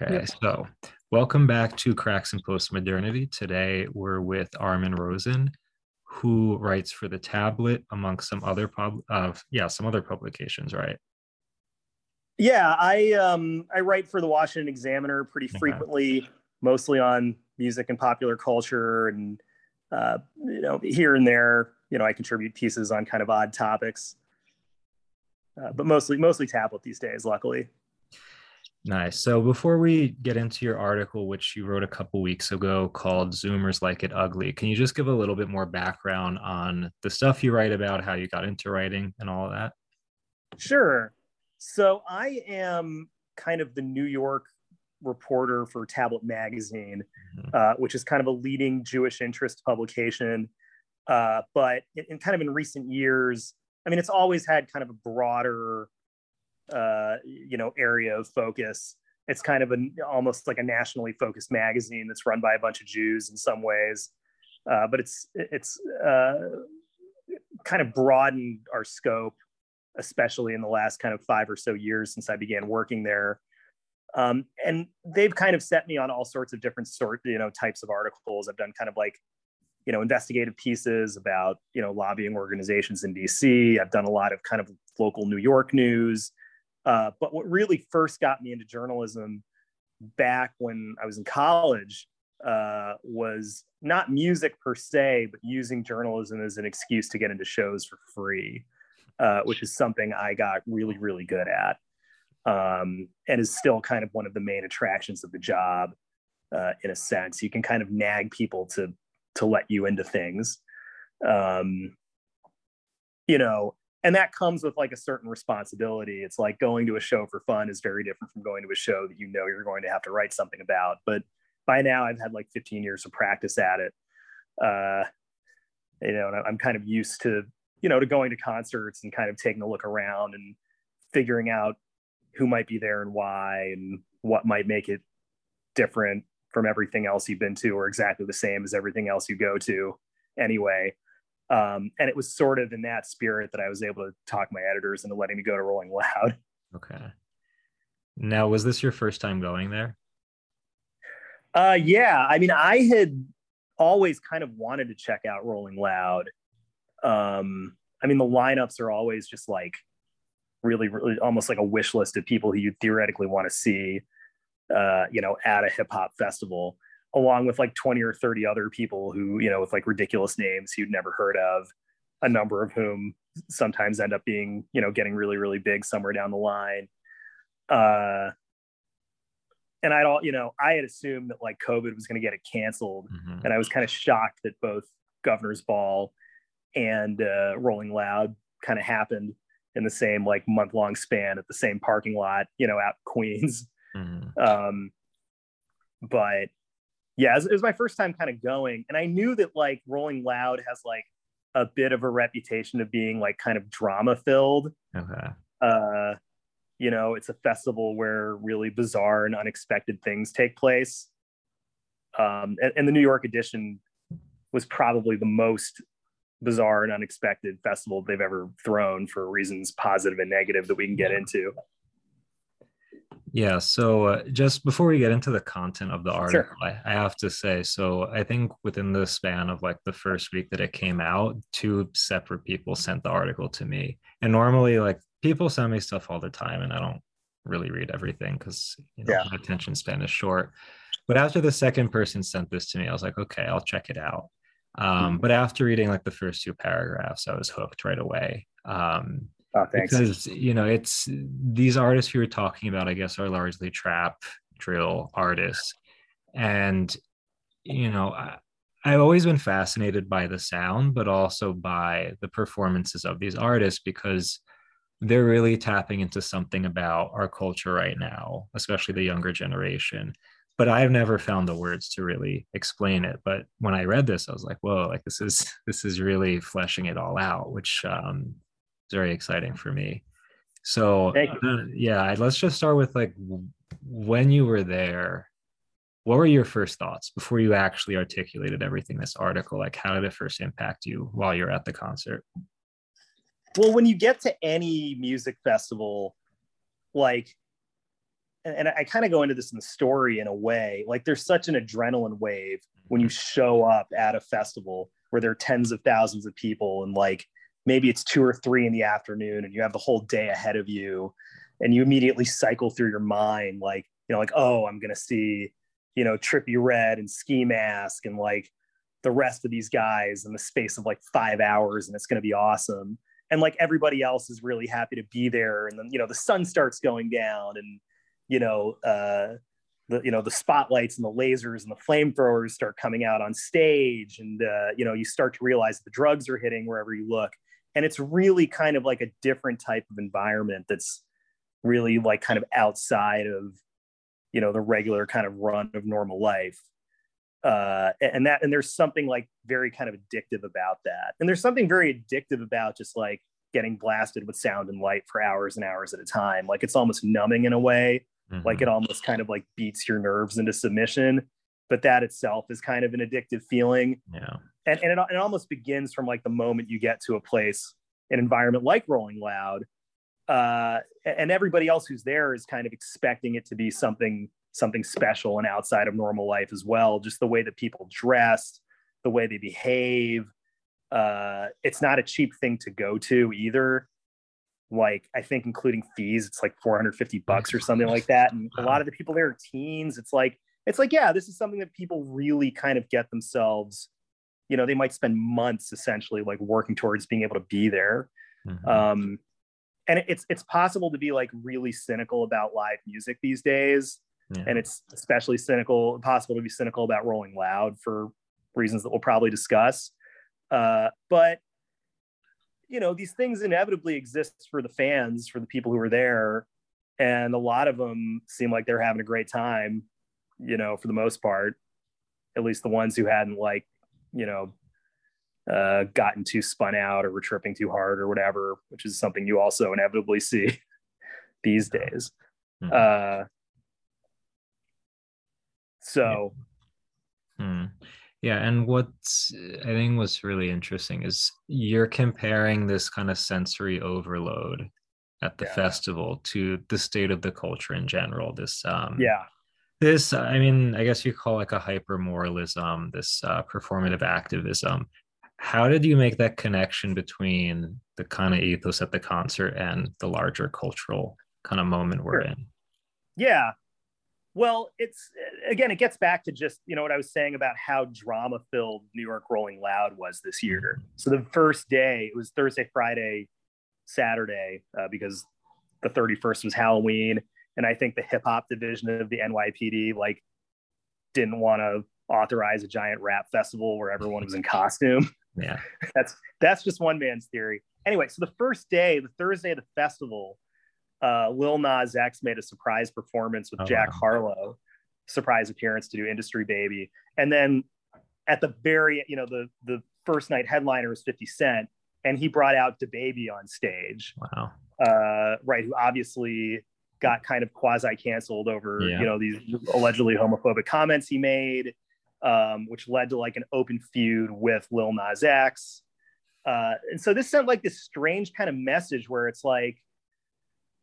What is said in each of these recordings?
Okay, so welcome back to Cracks in Postmodernity. Today we're with Armin Rosen, who writes for the Tablet, amongst some other pub, uh, yeah, some other publications, right? Yeah, I um I write for the Washington Examiner pretty frequently, okay. mostly on music and popular culture, and uh, you know here and there, you know, I contribute pieces on kind of odd topics, uh, but mostly mostly tablet these days, luckily. Nice. So before we get into your article, which you wrote a couple weeks ago called Zoomers Like It Ugly, can you just give a little bit more background on the stuff you write about, how you got into writing and all of that? Sure. So I am kind of the New York reporter for Tablet Magazine, mm-hmm. uh, which is kind of a leading Jewish interest publication. Uh, but in, in, kind of in recent years, I mean, it's always had kind of a broader uh, you know area of focus. It's kind of an almost like a nationally focused magazine that's run by a bunch of Jews in some ways, uh, but it's it's uh, kind of broadened our scope, especially in the last kind of five or so years since I began working there. Um, and they've kind of set me on all sorts of different sort you know types of articles. I've done kind of like you know investigative pieces about you know lobbying organizations in DC. I've done a lot of kind of local New York news. Uh, but what really first got me into journalism back when I was in college uh, was not music per se, but using journalism as an excuse to get into shows for free, uh, which is something I got really, really good at. Um, and is still kind of one of the main attractions of the job uh, in a sense. You can kind of nag people to to let you into things. Um, you know, and that comes with like a certain responsibility. It's like going to a show for fun is very different from going to a show that you know you're going to have to write something about but by now i've had like 15 years of practice at it. Uh you know i'm kind of used to you know to going to concerts and kind of taking a look around and figuring out who might be there and why and what might make it different from everything else you've been to or exactly the same as everything else you go to anyway um, and it was sort of in that spirit that I was able to talk my editors into letting me go to Rolling Loud. Okay. Now, was this your first time going there? Uh, yeah. I mean, I had always kind of wanted to check out Rolling Loud. Um, I mean, the lineups are always just like really, really almost like a wish list of people who you theoretically want to see, uh, you know, at a hip hop festival along with like 20 or 30 other people who, you know, with like ridiculous names you'd never heard of, a number of whom sometimes end up being, you know, getting really, really big somewhere down the line. Uh, and I'd all, you know, I had assumed that like COVID was going to get it canceled. Mm-hmm. And I was kind of shocked that both Governor's Ball and uh, Rolling Loud kind of happened in the same like month long span at the same parking lot, you know, out Queens. Mm-hmm. Um, but yeah, it was, it was my first time kind of going, and I knew that like Rolling Loud has like a bit of a reputation of being like kind of drama filled. Okay. Uh, you know, it's a festival where really bizarre and unexpected things take place. Um, and, and the New York edition was probably the most bizarre and unexpected festival they've ever thrown for reasons positive and negative that we can get into. Yeah. So uh, just before we get into the content of the article, sure. I, I, have to say, so I think within the span of like the first week that it came out, two separate people sent the article to me. And normally, like people send me stuff all the time, and I don't really read everything because you know, yeah. my attention span is short. But after the second person sent this to me, I was like, okay, I'll check it out. Um, mm-hmm. but after reading like the first two paragraphs, I was hooked right away. Um, Oh, thanks. Because you know, it's these artists you were talking about. I guess are largely trap drill artists, and you know, I, I've always been fascinated by the sound, but also by the performances of these artists because they're really tapping into something about our culture right now, especially the younger generation. But I've never found the words to really explain it. But when I read this, I was like, "Whoa! Like this is this is really fleshing it all out," which um, very exciting for me. So uh, yeah, let's just start with like when you were there. What were your first thoughts before you actually articulated everything this article? Like, how did it first impact you while you're at the concert? Well, when you get to any music festival, like and, and I kind of go into this in the story in a way. Like there's such an adrenaline wave when you show up at a festival where there are tens of thousands of people and like maybe it's two or three in the afternoon and you have the whole day ahead of you and you immediately cycle through your mind like you know like oh i'm gonna see you know Trippie Redd and ski mask and like the rest of these guys in the space of like five hours and it's gonna be awesome. And like everybody else is really happy to be there and then you know the sun starts going down and you know uh the you know the spotlights and the lasers and the flamethrowers start coming out on stage and uh, you know you start to realize the drugs are hitting wherever you look and it's really kind of like a different type of environment that's really like kind of outside of you know the regular kind of run of normal life. Uh and that and there's something like very kind of addictive about that. And there's something very addictive about just like getting blasted with sound and light for hours and hours at a time. Like it's almost numbing in a way. Mm-hmm. like it almost kind of like beats your nerves into submission. But that itself is kind of an addictive feeling. Yeah and, and it, it almost begins from like the moment you get to a place an environment like rolling loud uh, and everybody else who's there is kind of expecting it to be something something special and outside of normal life as well just the way that people dress the way they behave uh, it's not a cheap thing to go to either like I think including fees, it's like 450 bucks or something like that. And a lot of the people there are teens. It's like, it's like, yeah, this is something that people really kind of get themselves, you know, they might spend months essentially like working towards being able to be there. Mm-hmm. Um, and it's it's possible to be like really cynical about live music these days. Yeah. And it's especially cynical, possible to be cynical about Rolling Loud for reasons that we'll probably discuss. Uh, but you know these things inevitably exist for the fans for the people who are there and a lot of them seem like they're having a great time you know for the most part at least the ones who hadn't like you know uh, gotten too spun out or were tripping too hard or whatever which is something you also inevitably see these days mm-hmm. uh, so mm. Yeah, and what I think was really interesting is you're comparing this kind of sensory overload at the yeah. festival to the state of the culture in general. This um yeah. This I mean, I guess you call like a hyper moralism, this uh, performative activism. How did you make that connection between the kind of ethos at the concert and the larger cultural kind of moment we're in? Yeah, well, it's again, it gets back to just you know what I was saying about how drama filled New York Rolling Loud was this year. So the first day, it was Thursday, Friday, Saturday, uh, because the 31st was Halloween, and I think the hip hop division of the NYPD like didn't want to authorize a giant rap festival where everyone was in costume. Yeah, that's that's just one man's theory. Anyway, so the first day, the Thursday of the festival, uh, Lil Nas X made a surprise performance with oh, Jack wow. Harlow, surprise appearance to do Industry Baby, and then at the very you know the the first night headliner was 50 Cent, and he brought out DaBaby on stage. Wow. Uh, right, who obviously got kind of quasi canceled over yeah. you know these allegedly homophobic comments he made, um, which led to like an open feud with Lil Nas X. Uh, and so this sent like this strange kind of message where it's like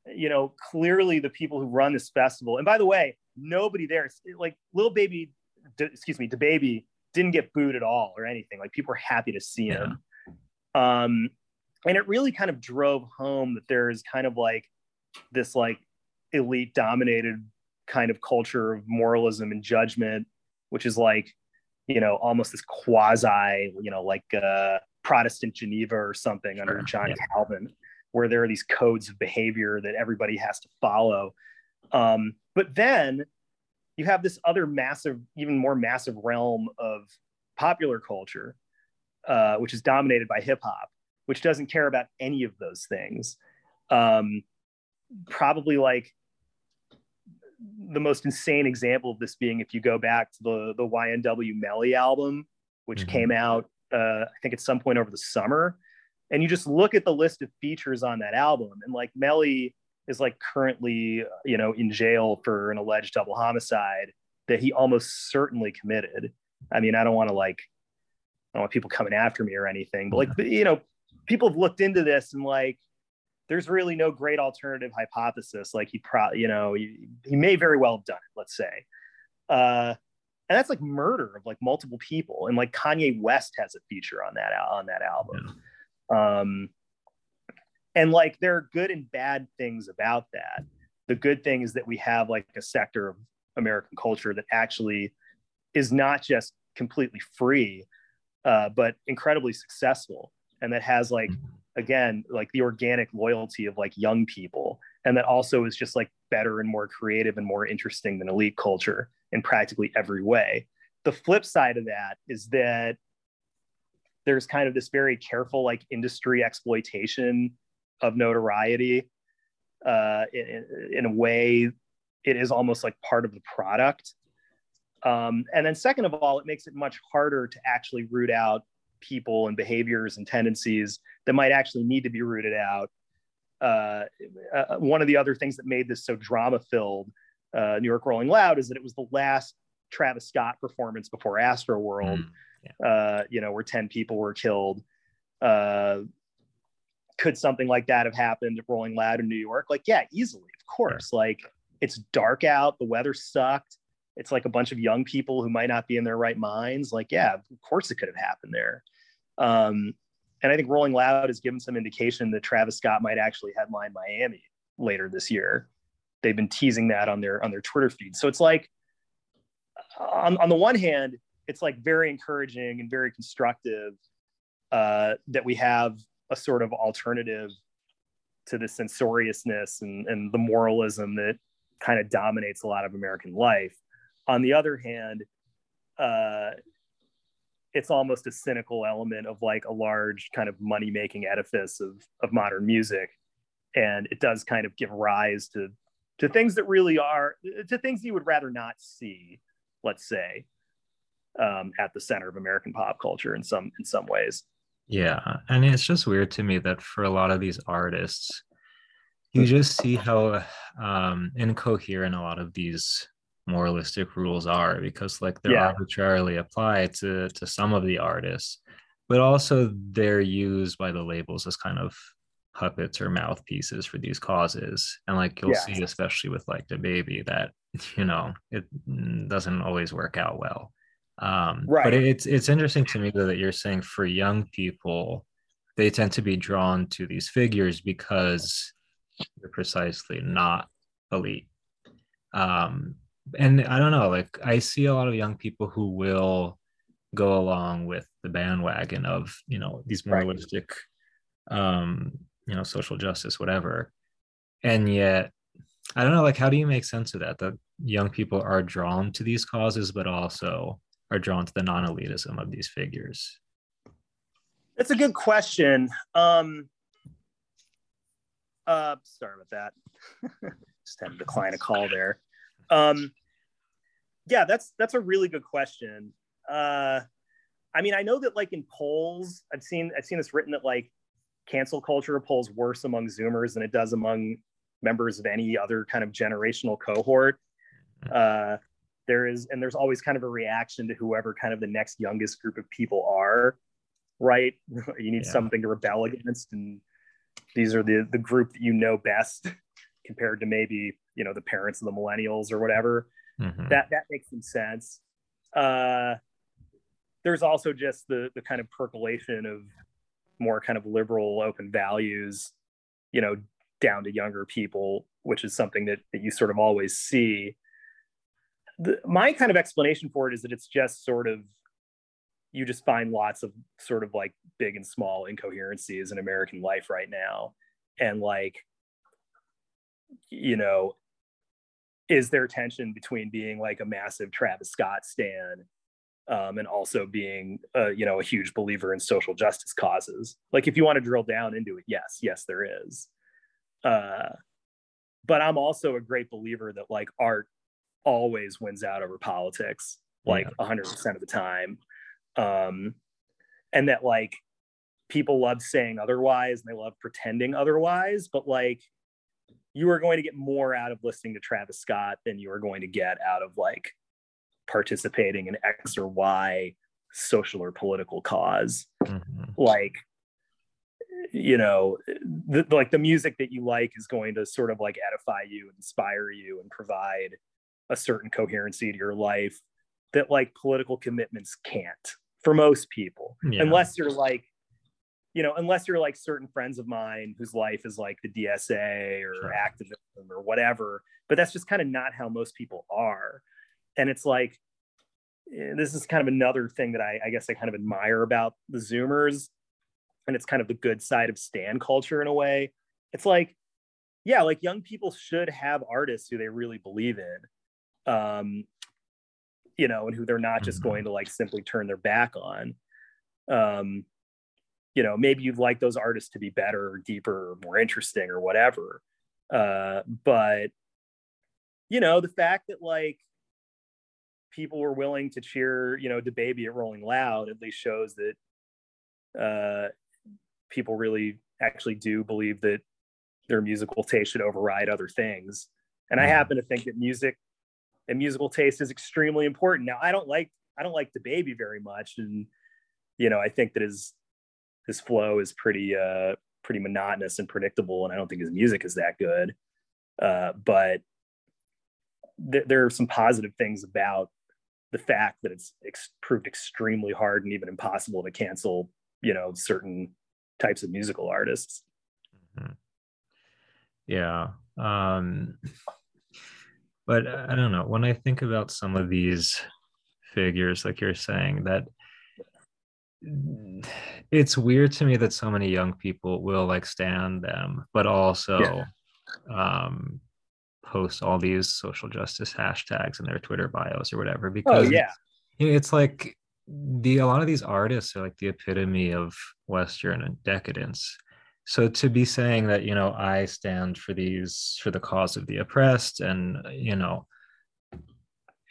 you know, clearly the people who run this festival, and by the way, nobody there, like Lil Baby, excuse me, DaBaby didn't get booed at all or anything. Like people were happy to see him. Yeah. Um, and it really kind of drove home that there's kind of like this like elite dominated kind of culture of moralism and judgment, which is like, you know, almost this quasi, you know, like uh, Protestant Geneva or something under John yeah. Calvin where there are these codes of behavior that everybody has to follow. Um, but then you have this other massive, even more massive realm of popular culture, uh, which is dominated by hip hop, which doesn't care about any of those things. Um, probably like the most insane example of this being if you go back to the the YNW Melly album, which mm-hmm. came out uh, I think at some point over the summer, and you just look at the list of features on that album and like Melly is like currently you know in jail for an alleged double homicide that he almost certainly committed. I mean i don't want to like i don't want people coming after me or anything but like you know people have looked into this and like there's really no great alternative hypothesis. Like he probably, you know, he, he may very well have done it, let's say. Uh, and that's like murder of like multiple people. And like Kanye West has a feature on that on that album. Yeah. Um, and like there are good and bad things about that. The good thing is that we have like a sector of American culture that actually is not just completely free, uh, but incredibly successful, and that has like mm-hmm again like the organic loyalty of like young people. And that also is just like better and more creative and more interesting than elite culture in practically every way. The flip side of that is that there's kind of this very careful like industry exploitation of notoriety uh, in, in a way it is almost like part of the product. Um, and then second of all it makes it much harder to actually root out people and behaviors and tendencies that might actually need to be rooted out. Uh, uh, one of the other things that made this so drama filled, uh, New York Rolling Loud, is that it was the last Travis Scott performance before Astroworld, mm, yeah. Uh, you know, where 10 people were killed. Uh, could something like that have happened at Rolling Loud in New York? Like, yeah, easily, of course. Yeah. Like, it's dark out, the weather sucked it's like a bunch of young people who might not be in their right minds. Like, yeah, of course it could have happened there. Um, and I think Rolling Loud has given some indication that Travis Scott might actually headline Miami later this year. They've been teasing that on their on their Twitter feed. So it's like, on, on the one hand, it's like very encouraging and very constructive uh, that we have a sort of alternative to the censoriousness and, and the moralism that kind of dominates a lot of American life. On the other hand, uh, it's almost a cynical element of like a large kind of money making edifice of, of modern music. And it does kind of give rise to, to things that really are, to things you would rather not see, let's say, um, at the center of American pop culture in some, in some ways. Yeah. And it's just weird to me that for a lot of these artists, you just see how um, incoherent a lot of these moralistic rules are because like they're yeah. arbitrarily applied to to some of the artists but also they're used by the labels as kind of puppets or mouthpieces for these causes and like you'll yeah. see especially with like DaBaby that you know it doesn't always work out well um right. but it's it's interesting to me though that you're saying for young people they tend to be drawn to these figures because they're precisely not elite um and I don't know, like I see a lot of young people who will go along with the bandwagon of, you know, these moralistic um, you know, social justice, whatever. And yet, I don't know, like how do you make sense of that? That young people are drawn to these causes, but also are drawn to the non-elitism of these figures? That's a good question. Um uh sorry about that. Just had to decline a call there. Um, yeah, that's that's a really good question. Uh, I mean, I know that like in polls, I've seen I've seen this written that like cancel culture polls worse among Zoomers than it does among members of any other kind of generational cohort. Uh, there is, and there's always kind of a reaction to whoever kind of the next youngest group of people are, right? you need yeah. something to rebel against, and these are the the group that you know best compared to maybe you know the parents of the millennials or whatever. Mm-hmm. that that makes some sense. Uh there's also just the the kind of percolation of more kind of liberal open values you know down to younger people which is something that, that you sort of always see. The, my kind of explanation for it is that it's just sort of you just find lots of sort of like big and small incoherencies in american life right now. And like you know is there tension between being like a massive Travis Scott stan um, and also being uh, you know a huge believer in social justice causes? Like if you want to drill down into it yes yes there is. Uh, but i'm also a great believer that like art always wins out over politics like yeah. 100% of the time. Um, and that like people love saying otherwise and they love pretending otherwise but like you are going to get more out of listening to Travis Scott than you are going to get out of like participating in X or Y social or political because mm-hmm. Like, you know the, like the music that you like is going to sort of like edify you inspire you and provide a certain coherency to your life that like political commitments can't for most people yeah. unless you're like you know unless you're like certain friends of mine whose life is like the dsa or sure. activism or whatever but that's just kind of not how most people are and it's like eh, this is kind of another thing that I, I guess i kind of admire about the zoomers and it's kind of the good side of stan culture in a way it's like yeah like young people should have artists who they really believe in um you know and who they're not just mm-hmm. going to like simply turn their back on um you know maybe you'd like those artists to be better or deeper or more interesting or whatever uh but you know the fact that like people were willing to cheer you know DaBaby at rolling loud at least shows that uh people really actually do believe that their musical taste should override other things. And I mm-hmm. happen to think that music and musical taste is extremely important. Now, I don't like I don't like DaBaby very much, and you know, I think that his his flow is pretty uh pretty monotonous and predictable, and I don't think his music is that good. Uh, but th- there are some positive things about the fact that it's ex- proved extremely hard and even impossible to cancel, you know, certain types of musical artists. Mm-hmm. Yeah. Um, but I don't know. When I think about some of these figures, like you're saying, that it's weird to me that so many young people will like stand them, but also yeah. um, post all these social justice hashtags in their Twitter bios or whatever. Oh, because oh, yeah, it's like the a lot of these artists are like the epitome of Western decadence. So to be saying that, you know, I stand for these for the cause of the oppressed, and you know,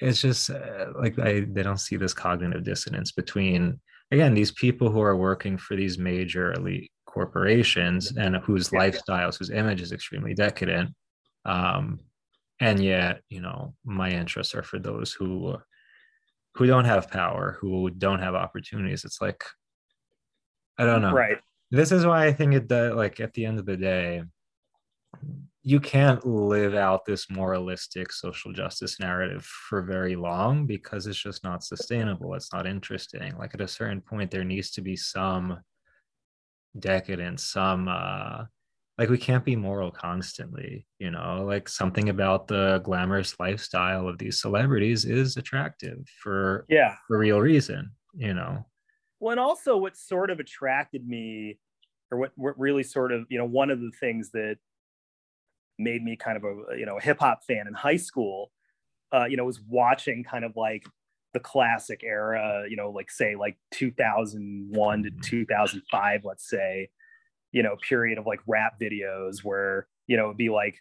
it's just uh, like I they don't see this cognitive dissonance between again these people who are working for these major elite corporations and whose lifestyles, whose image is extremely decadent, um, and yet you know my interests are for those who who don't have power, who don't have opportunities. It's like I don't know. Right. This is why I think it does like at the end of the day, you can't live out this moralistic social justice narrative for very long because it's just not sustainable. It's not interesting. Like at a certain point, there needs to be some decadence, some uh like we can't be moral constantly you know like something about the glamorous lifestyle of these celebrities is attractive for yeah for real reason you know well and also what sort of attracted me or what, what really sort of you know one of the things that made me kind of a you know a hip-hop fan in high school uh you know was watching kind of like the classic era you know like say like 2001 to mm-hmm. 2005 let's say you know period of like rap videos where you know it'd be like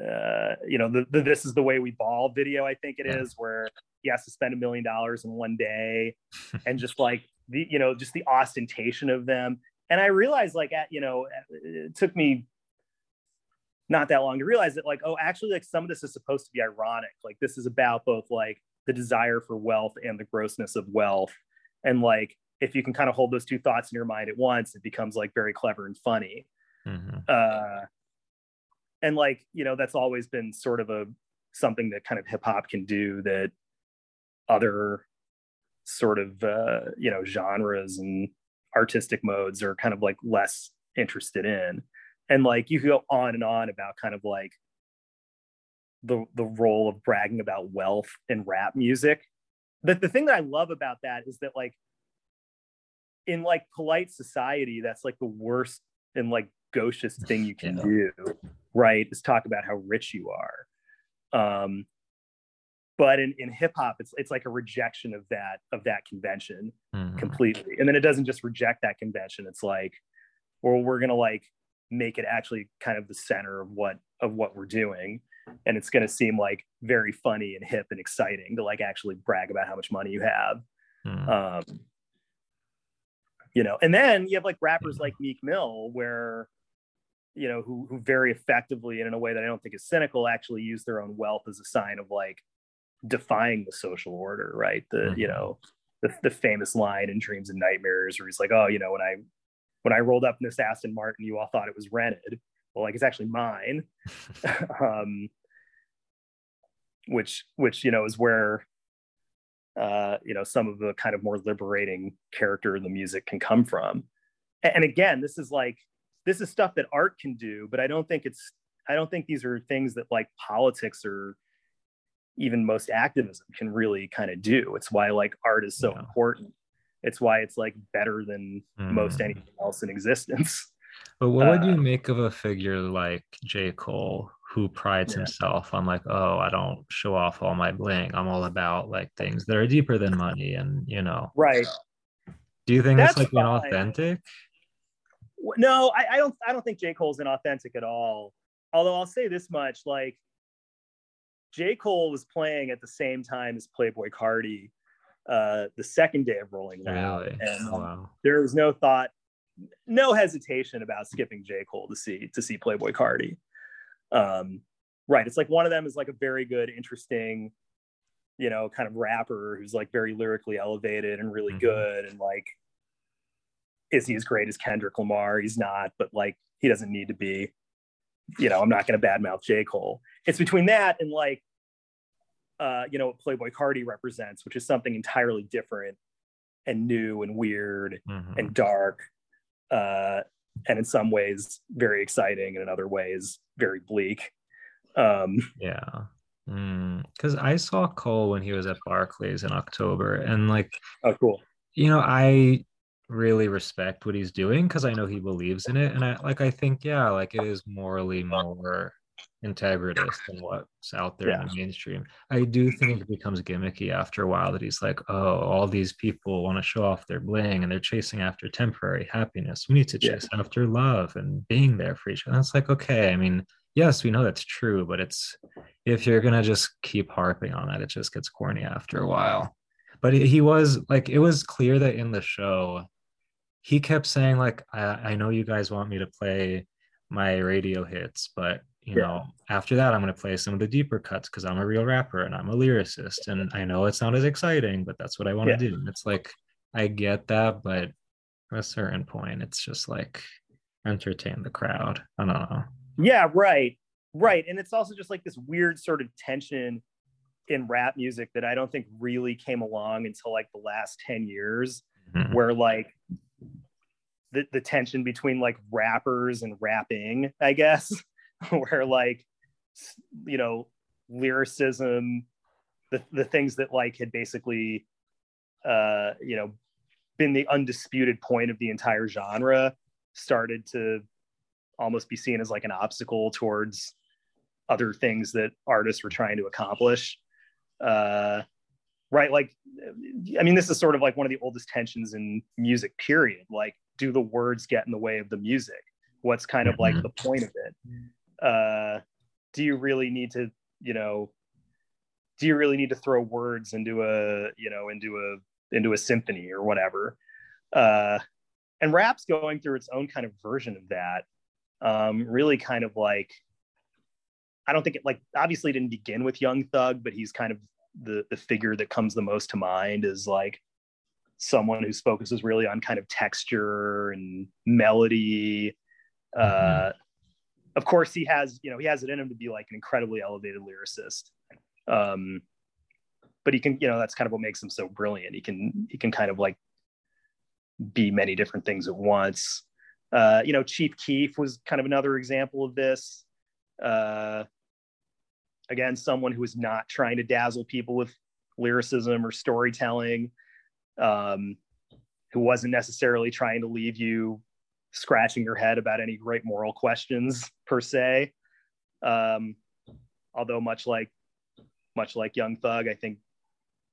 uh you know the, the this is the way we ball video i think it yeah. is where he has to spend a million dollars in one day and just like the you know just the ostentation of them and i realized like at you know it took me not that long to realize that like oh actually like some of this is supposed to be ironic like this is about both like the desire for wealth and the grossness of wealth and like if you can kind of hold those two thoughts in your mind at once, it becomes like very clever and funny. Mm-hmm. Uh, and like, you know, that's always been sort of a something that kind of hip hop can do that other sort of, uh, you know, genres and artistic modes are kind of like less interested in. And like, you can go on and on about kind of like the, the role of bragging about wealth in rap music. The, the thing that I love about that is that like in like polite society, that's like the worst and like gauchest thing you can yeah. do, right? Is talk about how rich you are. Um, but in, in hip hop, it's it's like a rejection of that of that convention mm-hmm. completely. And then it doesn't just reject that convention. It's like, well, we're gonna like make it actually kind of the center of what of what we're doing. And it's gonna seem like very funny and hip and exciting to like actually brag about how much money you have. Mm-hmm. Um, you know and then you have like rappers like meek mill where you know who who very effectively and in a way that i don't think is cynical actually use their own wealth as a sign of like defying the social order right the mm-hmm. you know the, the famous line in dreams and nightmares where he's like oh you know when i when I rolled up in this Aston Martin, you all thought it was rented. Well, like it's actually mine. um, which which you know is where uh, you know some of the kind of more liberating character in the music can come from. And again, this is like this is stuff that art can do, but I don't think it's I don't think these are things that like politics or even most activism can really kind of do. It's why like art is so yeah. important. It's why it's like better than mm. most anything else in existence. But what would you uh, make of a figure like J. Cole, who prides yeah. himself on like, oh, I don't show off all my bling. I'm all about like things that are deeper than money, and you know, right? Do you think That's it's like inauthentic? No, I, I don't. I don't think J. Cole's inauthentic at all. Although I'll say this much: like J. Cole was playing at the same time as Playboi Carti uh, the second day of Rolling Loud. Really? And oh, wow. there was no thought, no hesitation about skipping J. Cole to see to see Playboi Carti. Um, right. It's like one of them is like a very good, interesting, you know, kind of rapper who's like very lyrically elevated and really mm-hmm. good. And like, is he as great as Kendrick Lamar? He's not, but like he doesn't need to be. You know, I'm not going to badmouth J. Cole. It's between that and like uh, you know, what Playboi Carti represents, which is something entirely different and new and weird mm-hmm. and dark. Uh, and in some ways very exciting and in other ways very bleak. Um, yeah. Because mm, I saw Cole when he was at Barclays in October, and like, oh, cool. You know, I really respect what he's doing because I know he believes in it, and I like. I think, yeah, like it is morally more integritist than what's out there yeah. in the mainstream. I do think it becomes gimmicky after a while that he's like, oh, all these people want to show off their bling and they're chasing after temporary happiness. We need to chase yeah. after love and being there for each other. And it's like, okay, I mean, yes, we know that's true, but it's if you're gonna just keep harping on that, it just gets corny after a while. But he was like, it was clear that in the show, he kept saying, like, I, I know you guys want me to play my radio hits, but you yeah. know after that i'm going to play some of the deeper cuts because i'm a real rapper and i'm a lyricist and i know it's not as exciting but that's what i want to yeah. do and it's like i get that but at a certain point it's just like entertain the crowd i don't know yeah right right and it's also just like this weird sort of tension in rap music that i don't think really came along until like the last 10 years mm-hmm. where like the, the tension between like rappers and rapping i guess where like you know lyricism the, the things that like had basically uh you know been the undisputed point of the entire genre started to almost be seen as like an obstacle towards other things that artists were trying to accomplish. Uh right like i mean this is sort of like one of the oldest tensions in music period. Like do the words get in the way of the music? What's kind of like mm-hmm. the point of it uh, do you really need to, you know, do you really need to throw words into a, you know, into a into a symphony or whatever? Uh, and rap's going through its own kind of version of that. Um, really kind of like, I don't think it like obviously didn't begin with Young Thug, but he's kind of the the figure that comes the most to mind is like someone whose focus is really on kind of texture and melody uh, mm-hmm of course he has you know he has it in him to be like an incredibly elevated lyricist. Um but he can you know that's kind of what makes him so brilliant. He can he can kind of like be many different things at once. Uh you know chief keef was kind of another example of this. Uh again someone who was not trying to dazzle people with lyricism or storytelling um who wasn't necessarily trying to leave you scratching your head about any great moral questions per se. Um, although much like much like Young Thug, I think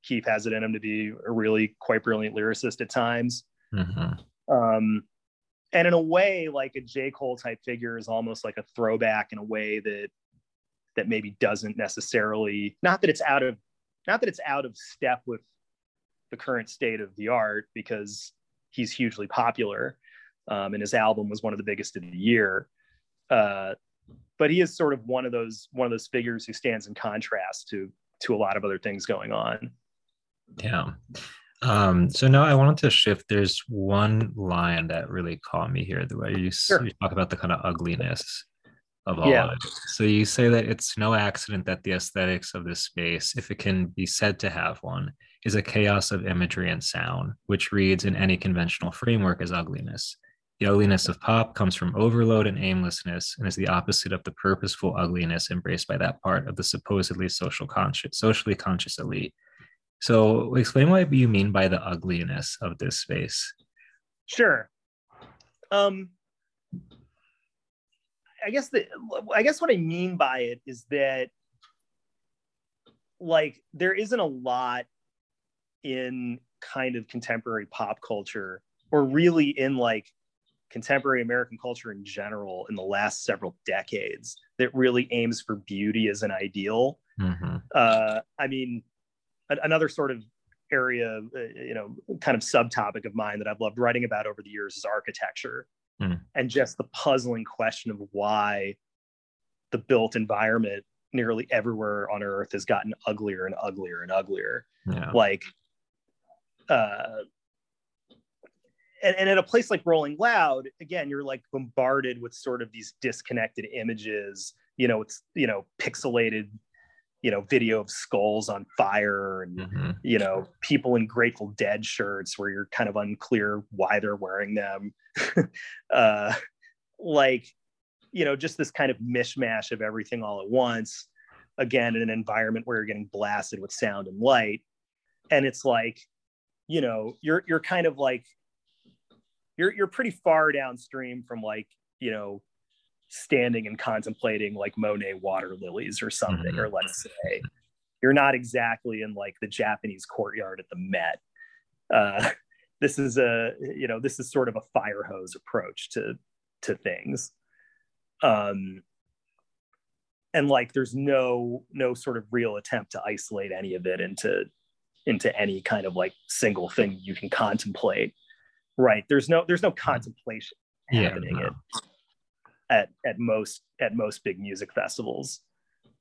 Keef has it in him to be a really quite brilliant lyricist at times. Mm-hmm. Um, and in a way, like a J. Cole type figure is almost like a throwback in a way that that maybe doesn't necessarily not that it's out of not that it's out of step with the current state of the art because he's hugely popular um, and his album was one of the biggest of the year. Uh, but he is sort of one of those one of those figures who stands in contrast to to a lot of other things going on. Yeah. Um, so now I wanted to shift. There's one line that really caught me here, the way you, sure. you talk about the kind of ugliness of all yeah. of it. So you say that it's no accident that the aesthetics of this space, if it can be said to have one, is a chaos of imagery and sound, which reads in any conventional framework as ugliness. The ugliness of pop comes from overload and aimlessness and is the opposite of the purposeful ugliness embraced by that part of the supposedly social conscious, socially conscious elite. So explain what you mean by the ugliness of this space. Sure. Um, I guess the I guess what I mean by it is that like there isn't a lot in kind of contemporary pop culture or really in like contemporary American culture in general in the last several decades that really aims for beauty as an ideal. Mm-hmm. Uh, I mean, a- another sort of area, uh, you know, kind of subtopic of mine that I've loved writing about over the years is architecture mm. and just the puzzling question of why the built environment nearly everywhere on earth has gotten uglier and uglier and uglier. Yeah. Like, uh, and, and at a place like Rolling Loud, again, you're like bombarded with sort of these disconnected images. You know, it's you know pixelated, you know, video of skulls on fire, and mm-hmm. you know, people in Grateful Dead shirts where you're kind of unclear why they're wearing them. uh, like, you know, just this kind of mishmash of everything all at once. Again, in an environment where you're getting blasted with sound and light, and it's like, you know, you're you're kind of like you're you're pretty far downstream from like you know standing and contemplating like Monet water lilies or something, mm-hmm. or let's say you're not exactly in like the Japanese courtyard at the Met. Uh, this is a you know this is sort of a fire hose approach to to things. Um, and like there's no no sort of real attempt to isolate any of it into into any kind of like single thing you can contemplate right there's no there's no contemplation happening no. at, at at most at most big music festivals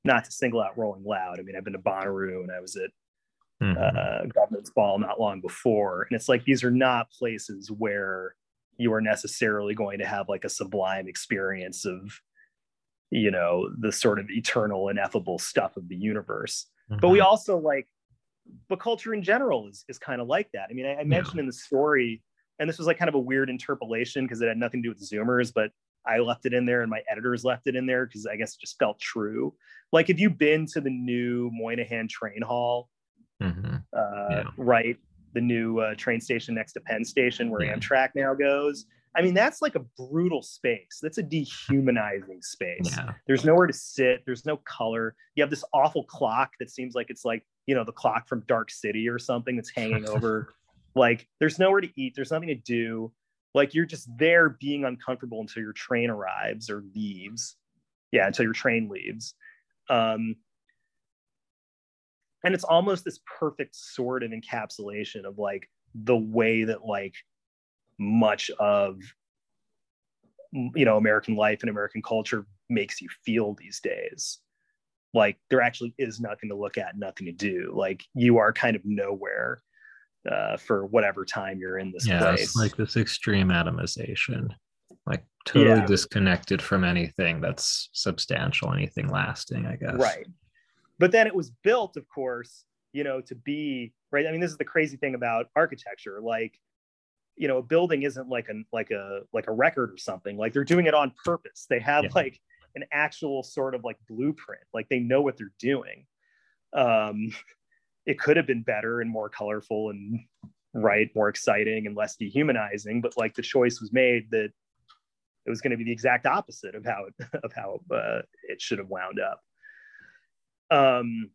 not to single out rolling loud i mean i've been to bonnaroo and i was at mm-hmm. uh, Governor's Ball not long before and it's like these are not places where you are necessarily going to have like a sublime experience of you know the sort of eternal ineffable stuff of the universe mm-hmm. but we mm-hmm. also like but culture in general is, is kind of like that i mean i, I mentioned yeah. in the story and this was like kind of a weird interpolation because it had nothing to do with zoomers but i left it in there and my editors left it in there because i guess it just felt true like if you've been to the new moynihan train hall mm-hmm. uh, yeah. right the new uh, train station next to penn station where yeah. amtrak now goes i mean that's like a brutal space that's a dehumanizing space yeah. there's nowhere to sit there's no color you have this awful clock that seems like it's like you know the clock from dark city or something that's hanging over like there's nowhere to eat, there's nothing to do. Like you're just there being uncomfortable until your train arrives or leaves. Yeah, until your train leaves. Um, and it's almost this perfect sort of encapsulation of like the way that like much of you know American life and American culture makes you feel these days. Like there actually is nothing to look at, nothing to do. Like you are kind of nowhere uh, for whatever time you're in this yeah, place. It's like this extreme atomization, like totally yeah. disconnected from anything that's substantial, anything lasting, I guess. Right. But then it was built, of course, you know, to be right. I mean, this is the crazy thing about architecture. Like, you know, a building isn't like a like a like a record or something. Like they're doing it on purpose. They have yeah. like an actual sort of like blueprint. Like they know what they're doing. Um, it could have been better and more colorful and right more exciting and less dehumanizing but like the choice was made that it was going to be the exact opposite of how it, of how uh, it should have wound up. Um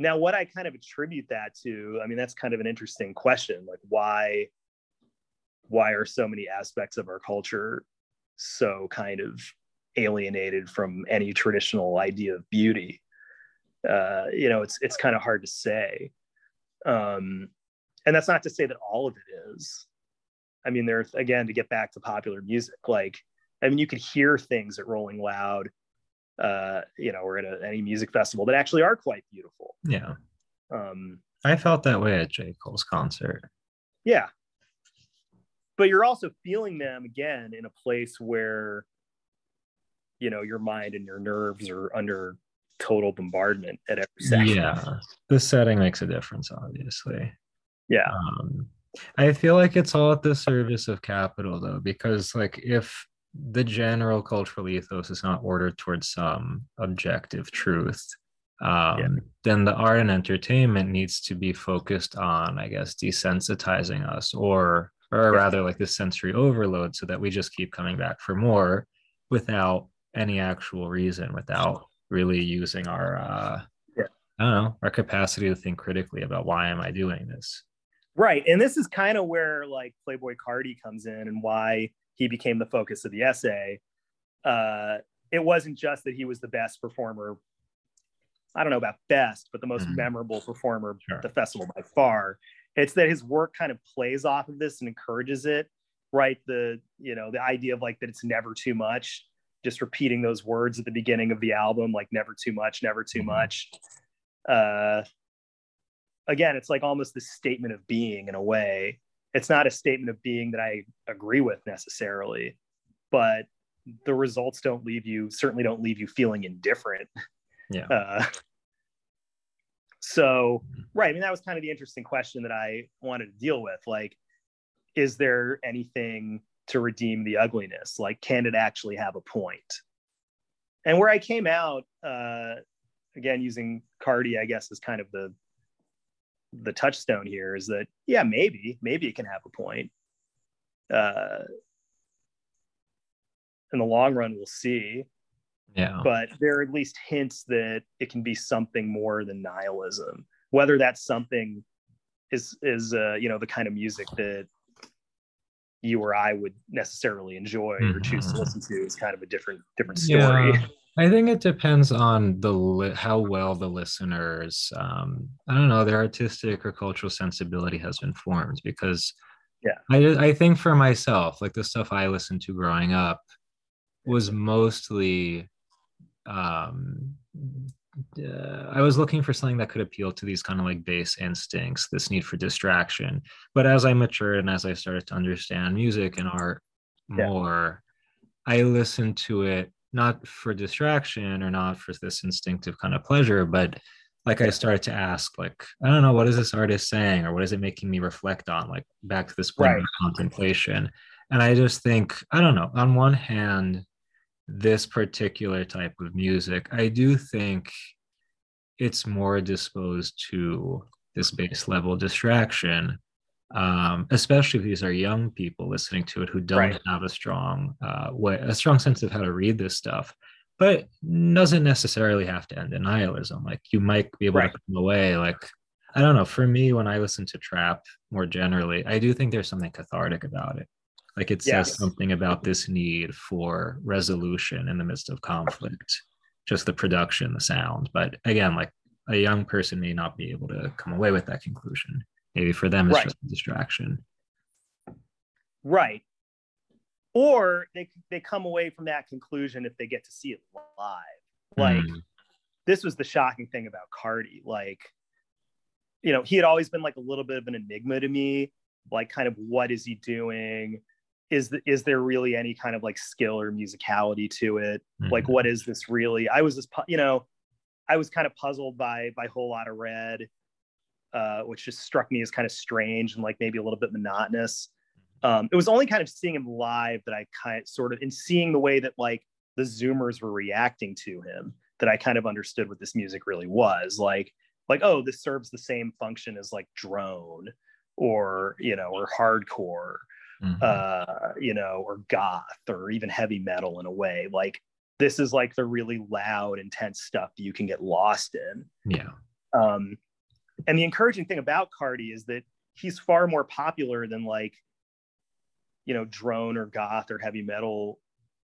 now what i kind of attribute that to i mean that's kind of an interesting question like why why are so many aspects of our culture so kind of alienated from any traditional idea of beauty uh, you know, it's it's kind of hard to say. Um, and that's not to say that all of it is. I mean, there's again to get back to popular music, like I mean, you could hear things at Rolling Loud, uh, you know, or at a, any music festival that actually are quite beautiful. Yeah. Um, I felt that way at J. Cole's concert. yeah but you're also feeling them again in a place where you know your mind and your nerves are under total bombardment at every second yeah the setting makes a difference obviously yeah um, i feel like it's all at the service of capital though because like if the general cultural ethos is not ordered towards some objective truth um, yeah. then the art and entertainment needs to be focused on i guess desensitizing us or or yeah. rather like the sensory overload so that we just keep coming back for more without any actual reason without really using our uh yeah. i don't know our capacity to think critically about why am i doing this right and this is kind of where like Playboi Carti comes in and why he became the focus of the essay uh it wasn't just that he was the best performer i don't know about best but the most mm-hmm. memorable performer sure. at the festival by far it's that his work kind of plays off of this and encourages it right the you know the idea of like that it's never too much just repeating those words at the beginning of the album like never too much never too mm-hmm. much. Uh again it's like almost this statement of being in a way. It's not a statement of being that i agree with necessarily but the results don't leave you certainly don't leave you feeling indifferent. Yeah. Uh, so mm-hmm. right i mean that was kind of the interesting question that i wanted to deal with. Like is there anything to redeem the ugliness like can it actually have a point? And where i came out uh, again using Carti i guess is kind of the the touchstone here is that yeah maybe maybe it can have a point. Uh, in the long run we'll see. Yeah. But there are at least hints that it can be something more than nihilism. Whether that's something is is uh, you know the kind of music that you or I would necessarily enjoy or choose to mm-hmm. listen to is kind of a different different story. Yeah. I think it depends on the li- how well the listeners, um, I don't know, their artistic or cultural sensibility has been formed. Because, yeah, I I think for myself, like the stuff I listened to growing up, was mostly, um, uh, I was looking for something that could appeal to these kind of like base instincts, this need for distraction. But as I matured and as I started to understand music and art yeah. more, I listened to it not for distraction or not for this instinctive kind of pleasure, but like I started to ask, like, I don't know, what is this artist saying or what is it making me reflect on? Like back to this point right. of contemplation. And I just think, I don't know, on one hand, this particular type of music, I do think it's more disposed to this base level distraction, um, especially if these are young people listening to it who don't right. have a strong uh, way, a strong sense of how to read this stuff. But doesn't necessarily have to end in nihilism. Like you might be able right. to come away like I don't know. For me, when I listen to trap more generally, I do think there's something cathartic about it. Like it says yes. something about this need for resolution in the midst of conflict, just the production, the sound. But again, like a young person may not be able to come away with that conclusion. Maybe for them, it's right. just a distraction. Right. Or they, they come away from that conclusion if they get to see it live. Like, mm. this was the shocking thing about Carti. Like, you know, he had always been like a little bit of an enigma to me. Like, kind of what is he doing? Is the, is there really any kind of like skill or musicality to it? Mm-hmm. like what is this really i was just you know i was kind of puzzled by by Whole Lotta Red uh, which just struck me as kind of strange and like maybe a little bit monotonous. Um, it was only kind of seeing him live that i kind of sort of in seeing the way that like the zoomers were reacting to him that i kind of understood what this music really was. Like like oh this serves the same function as like drone or you know or hardcore mm-hmm. uh, you know, or goth or even heavy metal in a way. Like this is like the really loud, intense stuff you can get lost in. Yeah. Um, and the encouraging thing about Carti is that he's far more popular than like, you know, drone or goth or heavy metal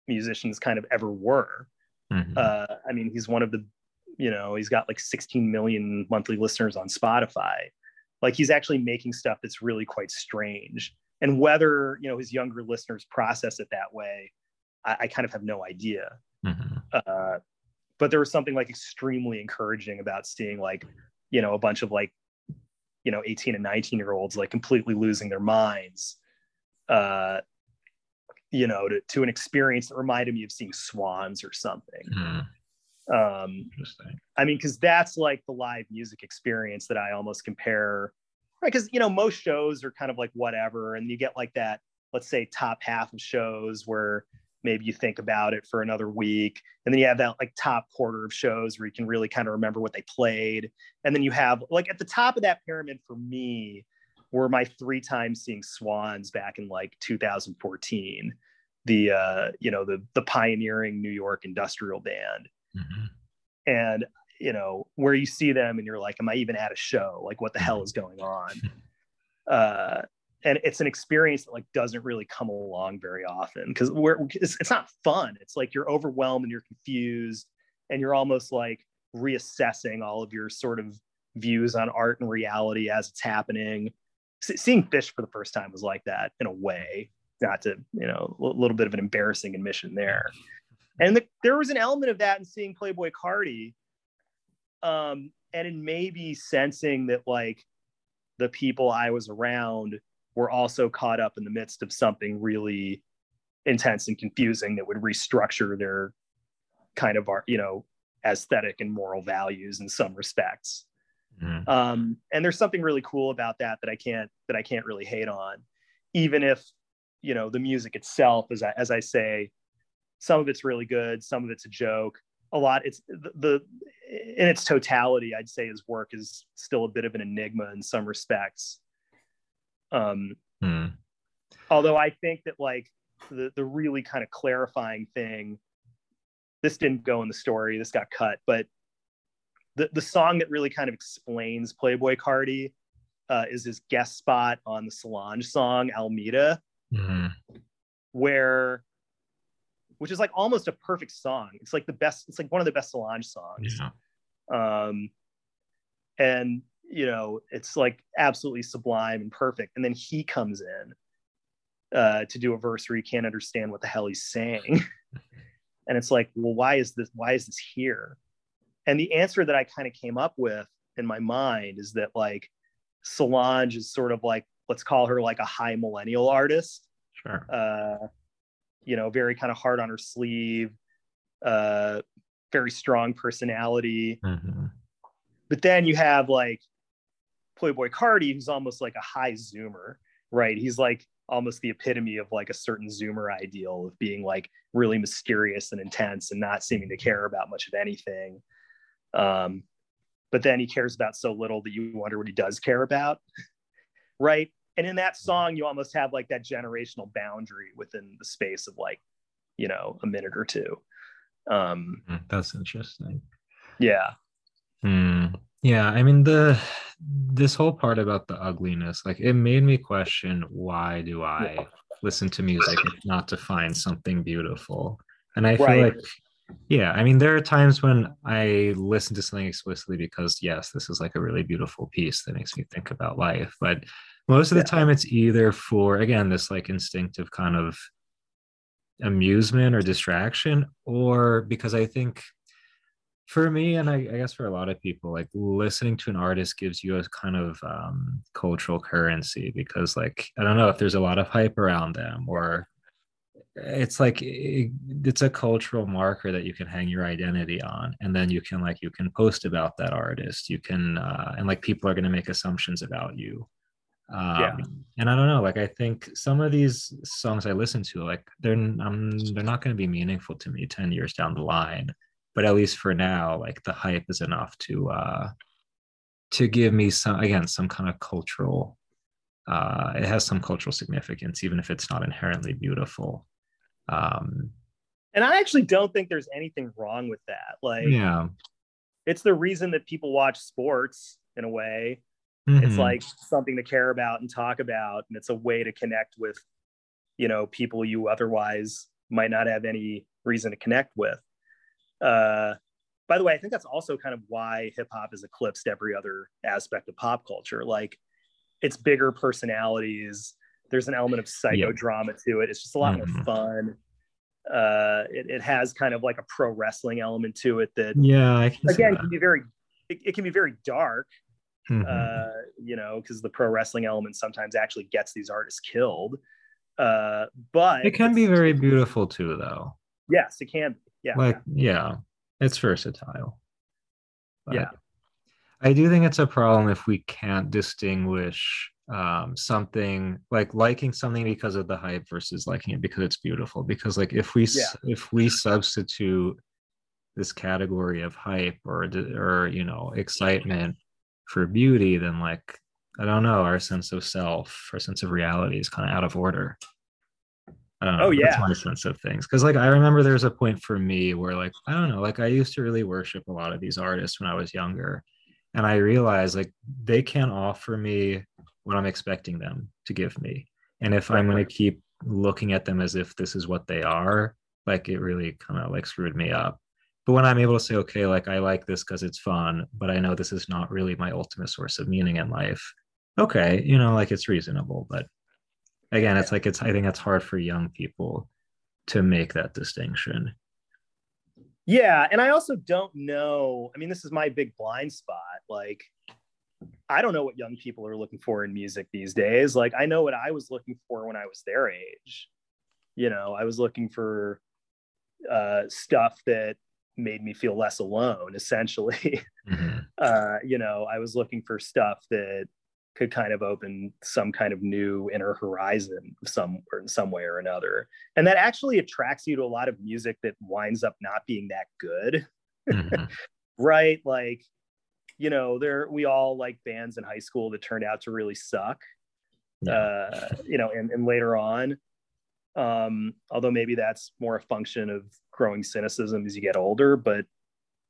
musicians kind of ever were. Mm-hmm. Uh, I mean, he's one of the, you know, he's got like 16 million monthly listeners on Spotify. Like he's actually making stuff that's really quite strange and whether you know his younger listeners process it that way i, I kind of have no idea mm-hmm. uh, but there was something like extremely encouraging about seeing like you know a bunch of like you know 18 and 19 year olds like completely losing their minds uh you know to, to an experience that reminded me of seeing swans or something Mm, um interesting. i mean because that's like the live music experience that i almost compare right because you know most shows are kind of like whatever and you get like that let's say top half of shows where maybe you think about it for another week and then you have that like top quarter of shows where you can really kind of remember what they played and then you have like at the top of that pyramid for me were my three times seeing swans back in like 2014 the uh you know the the pioneering new york industrial band Mhm. and you know where you see them and you're like am i even at a show? Like what the hell is going on? Uh and it's an experience that like doesn't really come along very often because we're it's, it's not fun. It's like you're overwhelmed and you're confused and you're almost like reassessing all of your sort of views on art and reality as it's happening. Se- seeing Phish for the first time was like that in a way not to you know a little bit of an embarrassing admission there. And the, there was an element of that in seeing Playboi Carti um and in maybe sensing that like the people i was around were also caught up in the midst of something really intense and confusing that would restructure their kind of art you know aesthetic and moral values in some respects Mhm. um, and there's something really cool about that that I can't that I can't really hate on, even if you know the music itself, as I, as I say, some of it's really good, some of it's a joke. A lot, it's the, the in its totality, I'd say his work is still a bit of an enigma in some respects. Um, Mm. although I think that like the the really kind of clarifying thing, this didn't go in the story, this got cut, but the the song that really kind of explains Playboi Carti uh, is his guest spot on the Solange song Almeda, Mhm. where which is like almost a perfect song. It's like the best. It's like one of the best Solange songs. Yeah. um, and you know it's like absolutely sublime and perfect and then he comes in uh, to do a verse where you can't understand what the hell he's saying and it's like well why is this why is this here and the answer that i kind of came up with in my mind is that like solange is sort of like let's call her like a high millennial artist Sure. uh, you know, very kind of hard on her sleeve, uh, very strong personality. Mhm. But then you have like Playboi Carti, who's almost like a high zoomer, right? He's like almost the epitome of like a certain zoomer ideal of being like really mysterious and intense and not seeming to care about much of anything. Um, but then he cares about so little that you wonder what he does care about, right? And in that song, you almost have like that generational boundary within the space of like, you know, a minute or two. Um, Mm, That's interesting. yeah, Hmm. Yeah, I mean the this whole part about the ugliness, like it made me question why do I listen to music if not to find something beautiful? And I feel Right. like yeah, I mean there are times when I listen to something explicitly because yes, this is like a really beautiful piece that makes me think about life, but most of the Yeah. time it's either for again this like instinctive kind of amusement or distraction or because I think for me and I, I guess for a lot of people like listening to an artist gives you a kind of um, cultural currency because like i don't know if there's a lot of hype around them or it's like it, it's a cultural marker that you can hang your identity on and then you can like you can post about that artist you can uh, and like people are going to make assumptions about you um, Yeah. and i don't know like i think some of these songs i listen to like they're um, they're not going to be meaningful to me 10 years down the line but at least for now like the hype is enough to uh to give me some again some kind of cultural uh it has some cultural significance even if it's not inherently beautiful um and I actually don't think there's anything wrong with that. Like, yeah it's the reason that people watch sports in a way. It's Mhm. like something to care about and talk about, and it's a way to connect with, you know, people you otherwise might not have any reason to connect with. Uh, by the way, I think that's also kind of why hip hop has eclipsed every other aspect of pop culture. Like, it's bigger personalities. There's an element of psychodrama to it. It's just a lot Mhm. more fun. Uh, it, it has kind of like a pro wrestling element to it that yeah again can be very it, it can be very dark mm-hmm. uh, you know, because the pro wrestling element sometimes actually gets these artists killed. Uh, but it can be very beautiful too, though. Yes, it can. Yeah. Like, yeah, it's versatile. But yeah. I do think it's a problem if we can't distinguish um, something like liking something because of the hype versus liking it because it's beautiful. Because like if we yeah. if we substitute this category of hype or or you know excitement for beauty, then like I don't know, our sense of self, our sense of reality is kind of out of order. I don't know. Oh yeah, that's my sense of things. Because like I remember there's a point for me where like I don't know, like I used to really worship a lot of these artists when I was younger, and I realized like they can't offer me what I'm expecting them to give me. And if I'm going to keep looking at them as if this is what they are, like it really kind of like screwed me up. But when I'm able to say, okay, like I like this because it's fun, but I know this is not really my ultimate source of meaning in life. Okay, you know, like it's reasonable. But again, it's like it's I think it's hard for young people to make that distinction. Yeah, and I also don't know. I mean, this is my big blind spot. Like, I don't know what young people are looking for in music these days. Like I know what I was looking for when I was their age. You know, I was looking for uh, stuff that made me feel less alone, essentially. Mm-hmm. Uh, you know, I was looking for stuff that could kind of open some kind of new inner horizon some or in some way or another. And that actually attracts you to a lot of music that winds up not being that good. Mm-hmm. right? Like you know, there we all like bands in high school that turned out to really suck. Yeah. Uh, you know, and, and later on, um, although maybe that's more a function of growing cynicism as you get older, but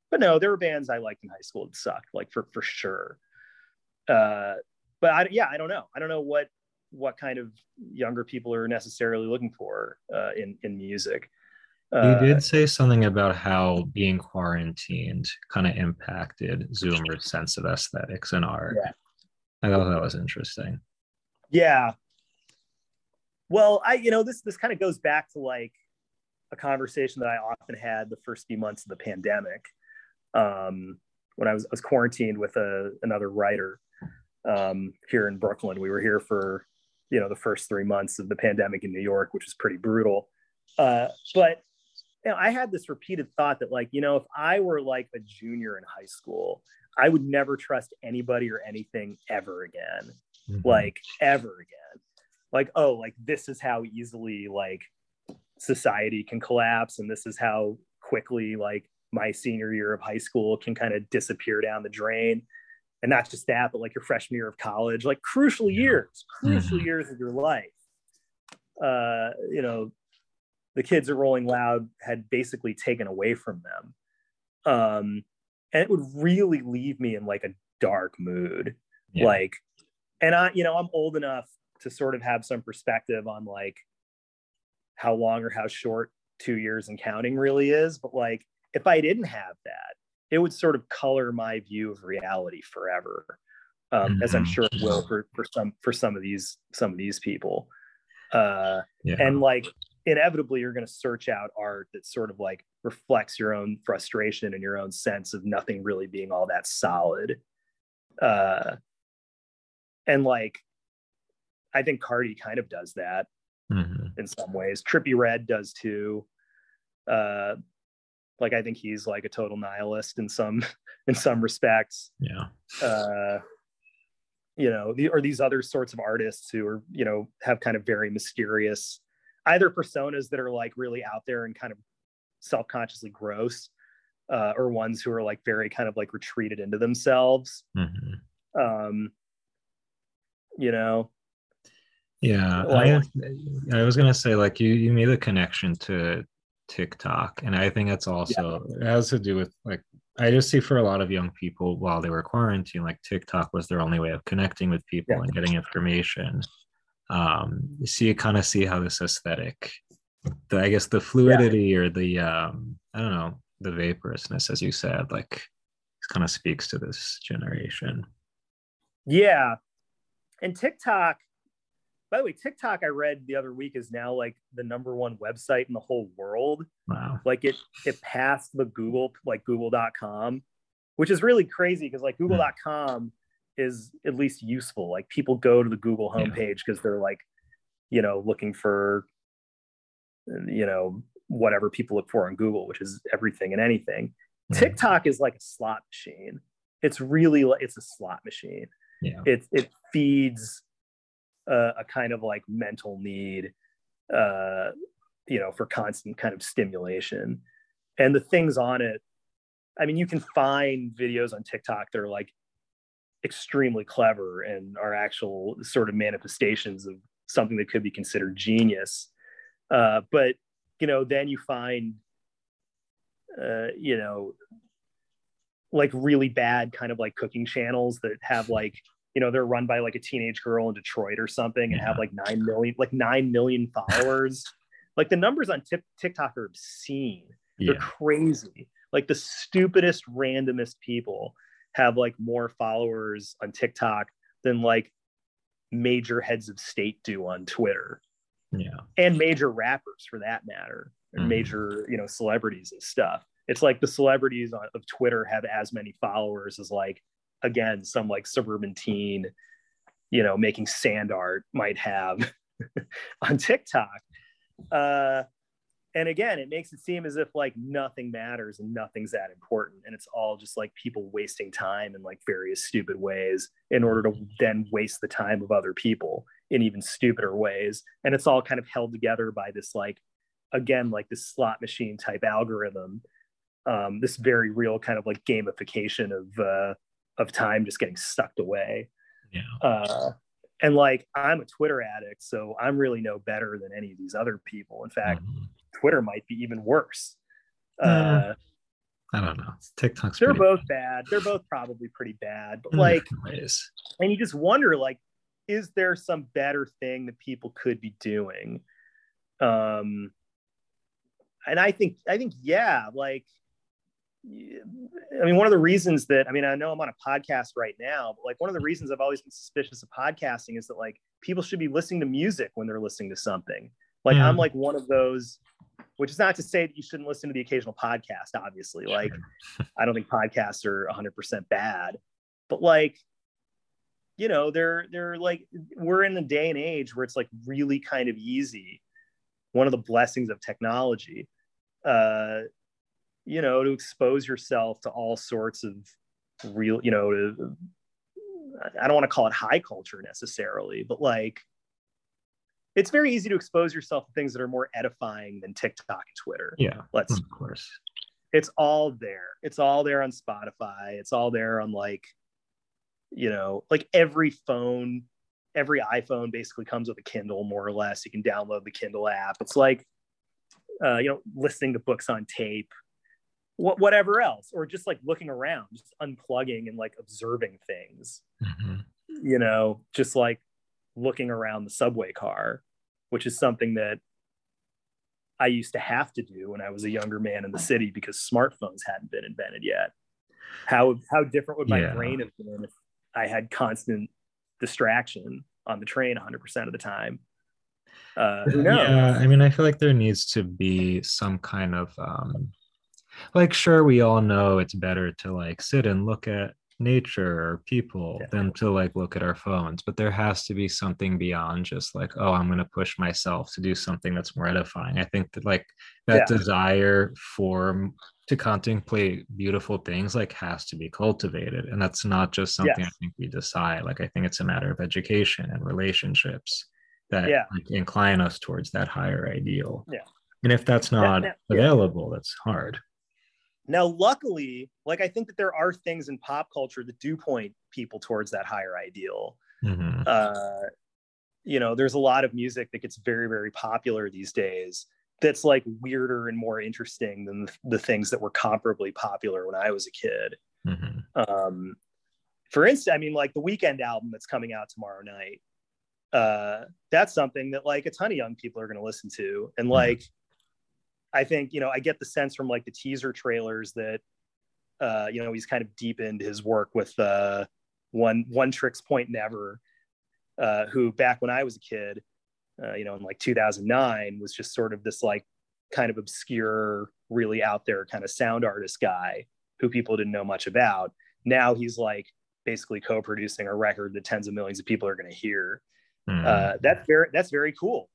but no, there were bands I liked in high school that sucked, like for for sure. Uh, but I, yeah, I don't know. I don't know what what kind of younger people are necessarily looking for uh, in in music. Uh, you did say something about how being quarantined kind of impacted Zoomer's sense of aesthetics and art. Yeah. I thought that was interesting. Yeah. Well, I, you know, this this kind of goes back to like a conversation that I often had the first few months of the pandemic, um, when I was, I was quarantined with a, another writer um, here in Brooklyn. We were here for, you know, the first three months of the pandemic in New York, which was pretty brutal. Uh, but you know, I had this repeated thought that, like, you know, if I were like a junior in high school, I would never trust anybody or anything ever again. Mm-hmm. Like, ever again. Like, oh, like this is how easily like society can collapse, and this is how quickly like my senior year of high school can kind of disappear down the drain. And not just that, but like your freshman year of college, like crucial years, crucial mm-hmm. years of your life. Uh, you know, the kids at Rolling Loud had basically taken away from them. Um, and it would really leave me in like a dark mood. Yeah. Like, and I, you know, I'm old enough to sort of have some perspective on like how long or how short two years and counting really is. But like, if I didn't have that, it would sort of color my view of reality forever. Um, mm-hmm. as I'm mm-hmm. sure it will for, for some for some of these some of these people. Uh, yeah. And like inevitably you're going to search out art that sort of like reflects your own frustration and your own sense of nothing really being all that solid uh and like i think Carti kind of does that mm-hmm. in some ways. Trippie Redd does too. Uh like i think he's like a total nihilist in some in some respects. Yeah. Uh you know the, or these other sorts of artists who are you know have kind of very mysterious either personas that are like really out there and kind of self-consciously gross uh, or ones who are like very kind of like retreated into themselves. Mm-hmm. um you know yeah I, I was gonna say like you you made a connection to tiktok and i think it's also yeah. it has to do with like i just see for a lot of young people while they were quarantined like tiktok was their only way of connecting with people yeah. and getting information um, so you kind of see how this aesthetic, the, I guess the fluidity yeah. or the um, I don't know the vaporousness, as you said, like it kind of speaks to this generation. Yeah, and TikTok. By the way, TikTok I read the other week is now like the number one website in the whole world. Wow. Like it it passed the Google like Google.com, which is really crazy because like. Google.com is at least useful. Like people go to the Google homepage because yeah. they're like, you know, looking for, you know, whatever people look for on Google, which is everything and anything. Mm-hmm. TikTok is like a slot machine. It's really like it's a slot machine. Yeah. It it feeds a, a kind of like mental need, uh, you know, for constant kind of stimulation. And the things on it, I mean, you can find videos on TikTok that are like extremely clever and are actual sort of manifestations of something that could be considered genius. Uh, but you know, then you find, uh, you know, like really bad kind of like cooking channels that have like, you know, they're run by like a teenage girl in Detroit or something and yeah. have like nine million, like nine million followers. like the numbers on t- TikTok are obscene. They're crazy. Like the stupidest, randomest people have like more followers on TikTok than like major heads of state do on Twitter. Yeah. And major rappers for that matter, and mm. major, you know, celebrities and stuff. It's like the celebrities on, of Twitter have as many followers as like again some like suburban teen, you know, making sand art might have on TikTok. Uh and again it makes it seem as if like nothing matters and nothing's that important and it's all just like people wasting time in like various stupid ways in order to then waste the time of other people in even stupider ways and it's all kind of held together by this like again like this slot machine type algorithm um, this very real kind of like gamification of uh, of time just getting sucked away. Yeah. Uh, and like i'm a twitter addict so i'm really no better than any of these other people. In fact mm-hmm. twitter might be even worse. Uh, i don't know. Tiktok's they're both bad. bad they're both probably pretty bad but like and you just wonder like is there some better thing that people could be doing? Um and i think i think yeah like I mean, one of the reasons that I mean, I know I'm on a podcast right now, but like one of the reasons I've always been suspicious of podcasting is that like people should be listening to music when they're listening to something. Like mm. I'm like one of those, which is not to say that you shouldn't listen to the occasional podcast. Obviously, like I don't think podcasts are 100 percent bad, but like you know, they're they're like we're in a day and age where it's like really kind of easy. One of the blessings of technology. Uh, you know, to expose yourself to all sorts of real, you know, to, I don't want to call it high culture necessarily, but like it's very easy to expose yourself to things that are more edifying than TikTok and Twitter. Yeah. Let's of course. It's all there. It's all there on Spotify. It's all there on like, you know, like every phone, every iPhone basically comes with a Kindle more or less. You can download the Kindle app. It's like, uh, you know, listening to books on tape whatever else or just like looking around just unplugging and like observing things mm-hmm. you know just like looking around the subway car which is something that i used to have to do when i was a younger man in the city because smartphones hadn't been invented yet how how different would my yeah. brain have been if i had constant distraction on the train 100% of the time uh, who knows? Yeah, I mean, I feel like there needs to be some kind of um, like sure we all know it's better to like sit and look at nature or people yeah. than to like look at our phones but there has to be something beyond just like oh i'm going to push myself to do something that's more edifying i think that like that yeah. desire for mm, to contemplate beautiful things like has to be cultivated and that's not just something yes. i think we decide like i think it's a matter of education and relationships that yeah. like, incline us towards that higher ideal yeah and if that's not available that's hard now, luckily, like I think that there are things in pop culture that do point people towards that higher ideal. Mm-hmm. Uh, you know, there's a lot of music that gets very, very popular these days that's like weirder and more interesting than the, things that were comparably popular when I was a kid. Mm-hmm. Um, for instance, I mean, like the Weeknd album that's coming out tomorrow night. Uh, that's something that like a ton of young people are going to listen to, and mm-hmm. I think, you know, I get the sense from like the teaser trailers that, uh, you know, he's kind of deepened his work with uh, Oneohtrix Point Never, uh, who back when I was a kid, uh, you know, in like 2009 was just sort of this like kind of obscure, really out there kind of sound artist guy who people didn't know much about. Now he's like basically co-producing a record that tens of millions of people are going to hear. Hmm. Uh, that's very that's very cool.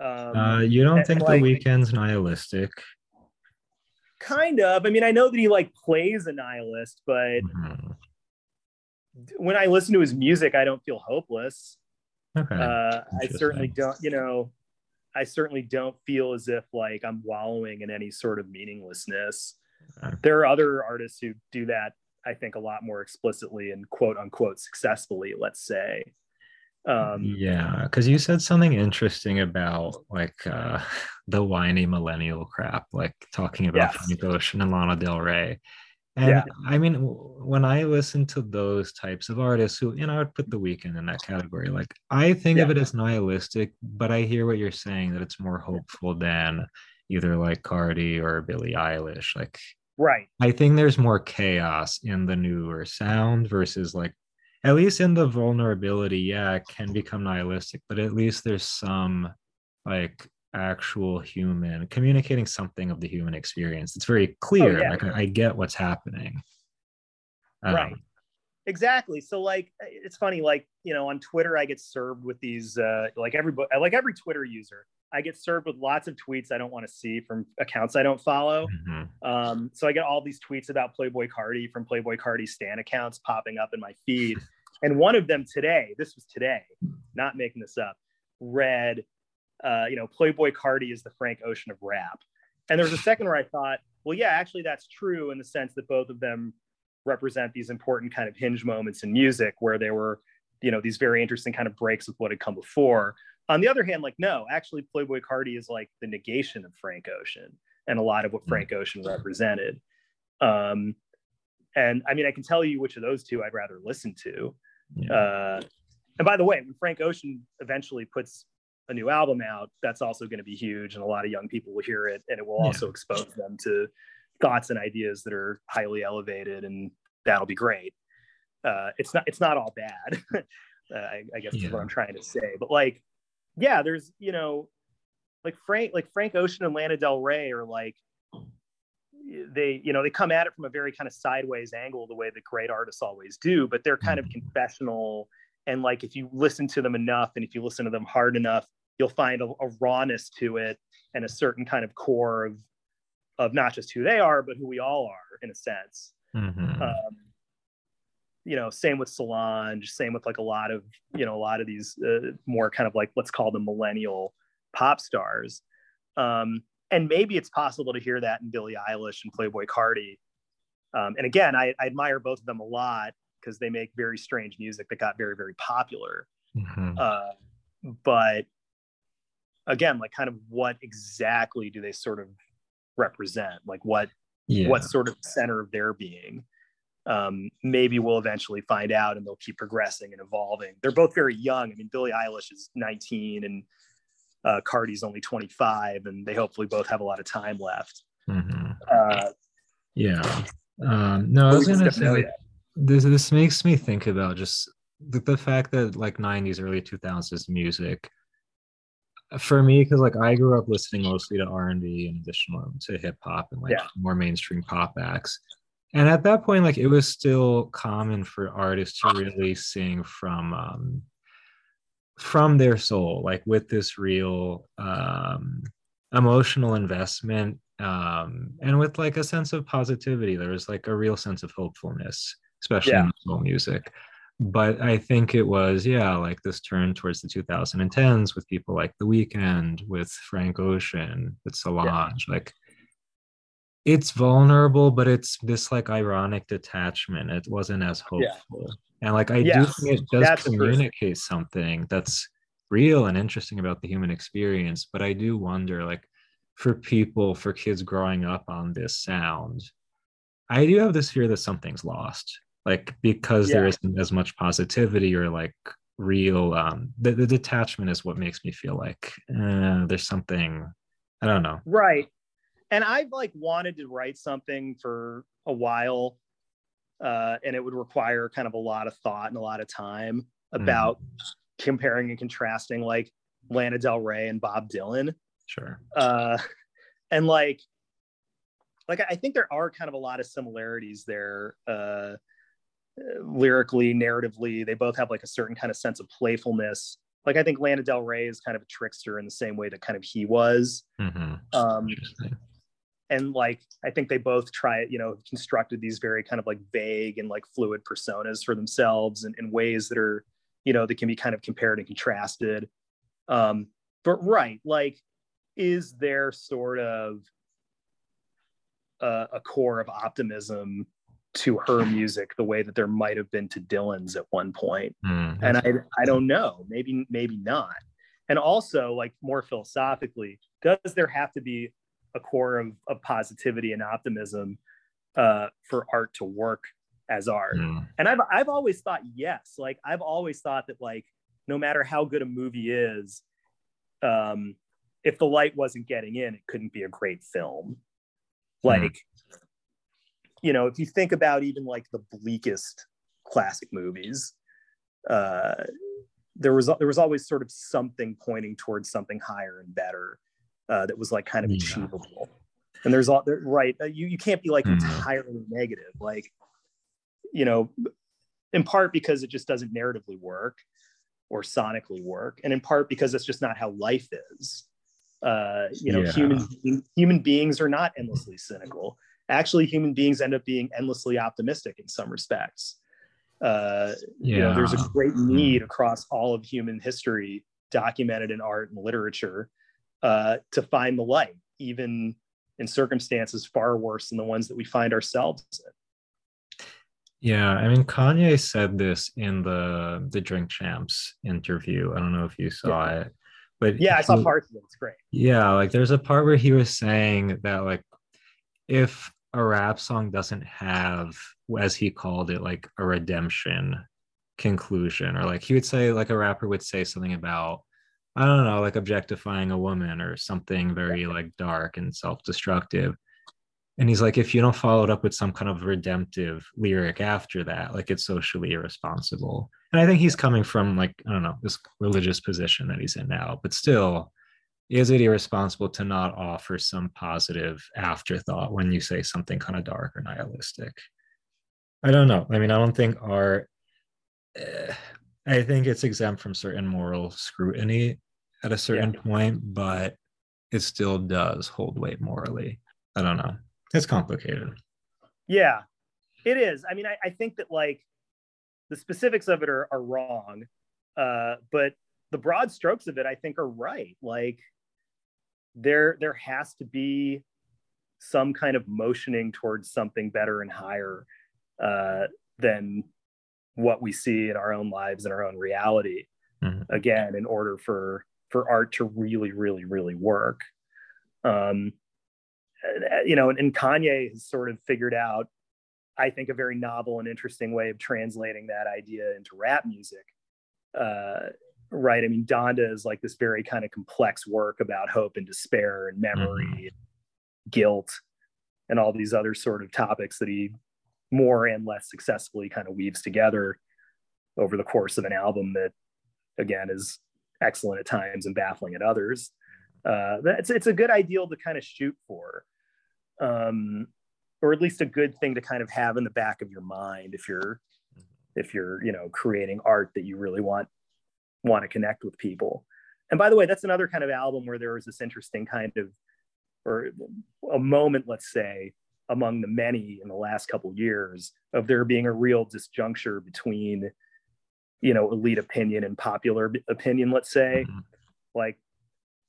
Um, uh, you don't think like- the Weeknd's nihilistic? kind of. I mean, I know that he like plays a nihilist, but Mhm. when I listen to his music, I don't feel hopeless. Okay. Uh, I certainly don't, you know, I certainly don't feel as if like I'm wallowing in any sort of meaninglessness. Okay. There are other artists who do that, I think, a lot more explicitly and quote unquote successfully, let's say. Um, yeah, because you said something interesting about like uh the whiny millennial crap, like talking about Yes. Frank Ocean and Lana Del Rey. And Yeah. I mean, when I listen to those types of artists who, you know, I would put The Weeknd in that category. Like, I think of it as nihilistic, but I hear what you're saying that it's more hopeful than either like Carti or Billie Eilish. Like, right. I think there's more chaos in the newer sound versus like at least in the vulnerability, yeah, it can become nihilistic, but at least there's some like actual human communicating something of the human experience. It's very clear. Oh, yeah. Like I, I get what's happening. Um, Right. Exactly. So like it's funny, like, you know, on Twitter I get served with these uh like every like every Twitter user, I get served with lots of tweets I don't want to see from accounts I don't follow. mhm. Um, so I get all these tweets about Playboi Carti from Playboi Carti Stan accounts popping up in my feed. And one of them today, this was today, not making this up, read, uh, you know, Playboi Carti is the Frank Ocean of rap. And there was a second where I thought, well, yeah, actually that's true in the sense that both of them represent these important kind of hinge moments in music where there were, you know, these very interesting kind of breaks with what had come before. On the other hand, like, no, actually Playboi Carti is like the negation of Frank Ocean and a lot of what Mm. Frank Ocean represented. Um, and I mean, I can tell you which of those two I'd rather listen to. Yeah. Uh, and by the way, when Frank Ocean eventually puts a new album out, that's also going to be huge, and a lot of young people will hear it, and it will Yeah. also expose them to thoughts and ideas that are highly elevated, and that'll be great. Uh, it's not it's not all bad. uh, I, I guess is what I'm trying to say. But like, yeah, there's you know, like Frank like Frank Ocean and Lana Del Rey are like they you know they come at it from a very kind of sideways angle the way that great artists always do but they're kind of Mhm. confessional and like if you listen to them enough and if you listen to them hard enough you'll find a, a rawness to it and a certain kind of core of of not just who they are but who we all are in a sense Mhm. um, you know same with solange same with like a lot of you know a lot of these uh, more kind of like let's call them millennial pop stars um, and maybe it's possible to hear that in billie eilish and Playboi Carti um, and again I, I admire both of them a lot because they make very strange music that got very very popular. Mhm. uh, but again like kind of what exactly do they sort of represent? Like what yeah. what sort of center of their being? Um, maybe we'll eventually find out and they'll keep progressing and evolving. They're both very young. I mean billie eilish is 19 and uh, Carti's only 25 and they hopefully both have a lot of time left Mhm. uh, Yeah. Um, no, I was gonna say like, this. This makes me think about just the, the fact that like '90s, early 2000s music for me, because like I grew up listening mostly to R and B in addition to hip hop and like Yeah. more mainstream pop acts. And at that point, like it was still common for artists to really sing from um, from their soul, like with this real um, emotional investment um, and with like a sense of positivity. There was like a real sense of hopefulness, especially Yeah. in soul music. But I think it was, yeah, like this turn towards the 2010s with people like The Weeknd, with Frank Ocean, with Solange. Like it's vulnerable, but it's this like ironic detachment. It wasn't as Yeah. hopeful. And like I do think it does that's communicate something that's real and interesting about the human experience. But I do wonder, like, for people, for kids growing up on this sound, I do have this fear that something's lost. Like because there Yeah. isn't as much positivity or like real um the, the detachment is what makes me feel like uh, there's something I don't know. right and i've like wanted to write something for a while uh, and it would require kind of a lot of thought and a lot of time about comparing and contrasting like lana del rey and bob dylan Sure. uh, and like like i think there are kind of a lot of similarities there uh, lyrically, narratively. They both have like a certain kind of sense of playfulness. Like I think Lana Del Rey is kind of a trickster in the same way that kind of he was. Mm-hmm. Um, and like I think they both try you know, constructed these very kind of like vague and like fluid personas for themselves in, in ways that are, you know, that can be kind of compared and contrasted. Um, but right, like, is there sort of a, a core of optimism to her music the way that there might have been to Dylan's at one point. Mm, and I, I don't know, maybe, maybe not. And also like more philosophically, does there have to be a core of, of positivity and optimism uh, for art to work as art? mm, And I've, I've always thought yes, like I've always thought that like, no matter how good a movie is, um, if the light wasn't getting in, it couldn't be a great film. Like, you know, if you think about even like the bleakest classic movies, uh, there was there was always sort of something pointing towards something higher and better uh, that was like kind of Yeah. achievable. And there's all there, right. uh, You you can't be like Mhm. entirely negative, like you know, in part because it just doesn't narratively work or sonically work, and in part because it's just not how life is. Uh, you know, Yeah. human human beings are not endlessly cynical. Actually, human beings end up being endlessly optimistic in some respects. Uh, you know, there's a great need across all of human history, documented in art and literature, uh, to find the light, even in circumstances far worse than the ones that we find ourselves in. Yeah, I mean Kanye said this in the the Drink Champs interview. I don't know if you saw it, but Yeah, I saw he- parts of it. It's great. Yeah, like there's a part where he was saying that like if a rap song doesn't have, as he called it, like a redemption conclusion, or like he would say, like a rapper would say something about, I don't know, like objectifying a woman or something very like dark and self-destructive. And he's like, if you don't follow it up with some kind of redemptive lyric after that, like it's socially irresponsible. And I think he's coming from like, I don't know, this religious position that he's in now, but still, is it irresponsible to not offer some positive afterthought when you say something kind of dark or nihilistic? I don't know. I mean, I don't think art, eh, I think it's exempt from certain moral scrutiny at a certain point, but it still does hold weight morally. I don't know. It's complicated. Yeah, it is. I mean, I, I think that like the specifics of it are, are wrong, uh, but the broad strokes of it, I think, are right. Like there, there has to be some kind of motioning towards something better and higher uh, than what we see in our own lives and our own reality. Mhm. Again, in order for for art to really, really, really work. Um, uh, you know, and, and Kanye has sort of figured out, I think, a very novel and interesting way of translating that idea into rap music. Uh, right. I mean, Donda is like this very kind of complex work about hope and despair and memory, guilt, and all these other sort of topics that he more and less successfully kind of weaves together over the course of an album that, again, is excellent at times and baffling at others. Uh, that's it's a good ideal to kind of shoot for, um, or at least a good thing to kind of have in the back of your mind if you're if you're you know creating art that you really want want to connect with people. And by the way, that's another kind of album where there was this interesting kind of or a moment, let's say, among the many in the last couple years of there being a real disjuncture between you know elite opinion and popular opinion let's say Mhm. like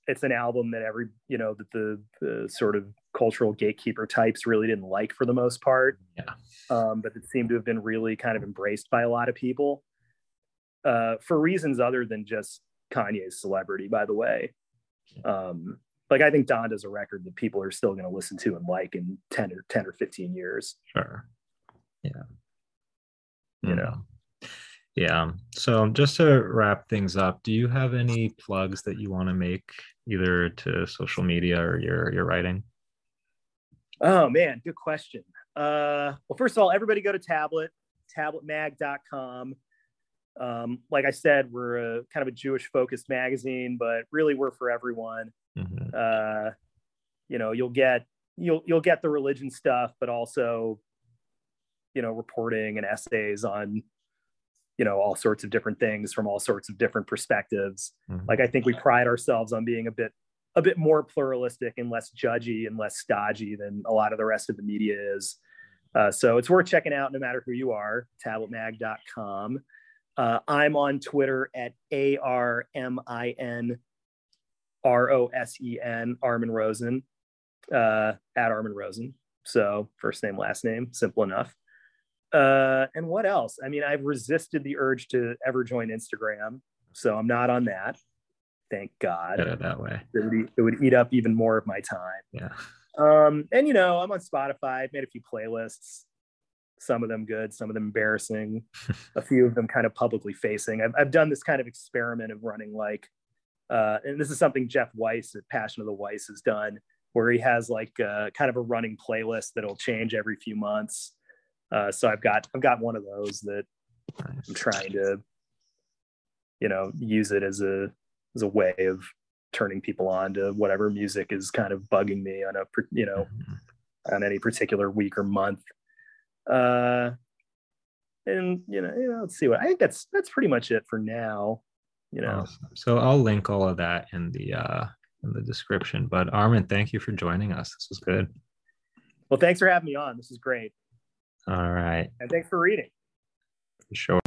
it's an album that every you know that the the sort of cultural gatekeeper types really didn't like for the most part Yeah. um, but it seemed to have been really kind of embraced by a lot of people uh, for reasons other than just kanye's celebrity by the way um, like i think Donda's a record that people are still going to listen to and like in 10 or 10 or 15 years Sure. Yeah. You Mhm. know. Yeah. So just to wrap things up, do you have any plugs that you want to make either to social media or your your writing? Oh man, good question. Uh, well, first of all, everybody go to tablet, tabletmag.com. Um, like I said, we're a kind of a Jewish focused magazine, but really we're for everyone. Mhm. Uh, you know, you'll get you'll you'll get the religion stuff, but also, you know, reporting and essays on, you know, all sorts of different things from all sorts of different perspectives. Mm-hmm. Like I think we pride ourselves on being a bit a bit more pluralistic and less judgy and less stodgy than a lot of the rest of the media is. Uh, so it's worth checking out no matter who you are, tabletmag.com. Uh, I'm on Twitter at A R M I N R O S E N, Armin Rosen, uh, at Armin Rosen. So first name, last name, simple enough. Uh, and what else? I mean, I've resisted the urge to ever join Instagram, so I'm not on that. Thank God. Better that way. It would, it would eat up even more of my time. Yeah. Um, and you know, I'm on Spotify. I've made a few playlists. Some of them good, some of them embarrassing. a few of them kind of publicly facing. I've, I've done this kind of experiment of running like, uh, and this is something Jeff Weiss at Passion of the Weiss has done, where he has like uh, kind of a running playlist that'll change every few months. Uh, so I've got I've got one of those that I'm trying to, you know, use it as a as a way of turning people on to whatever music is kind of bugging me on a you know mm-hmm. on any particular week or month. Uh and you know, you know let's see what i think that's that's pretty much it for now you know. Awesome. so i'll link all of that in the uh in the description. But armin thank you for joining us. This was good. Well thanks for having me on. This is great all right. And thanks for reading. Sure.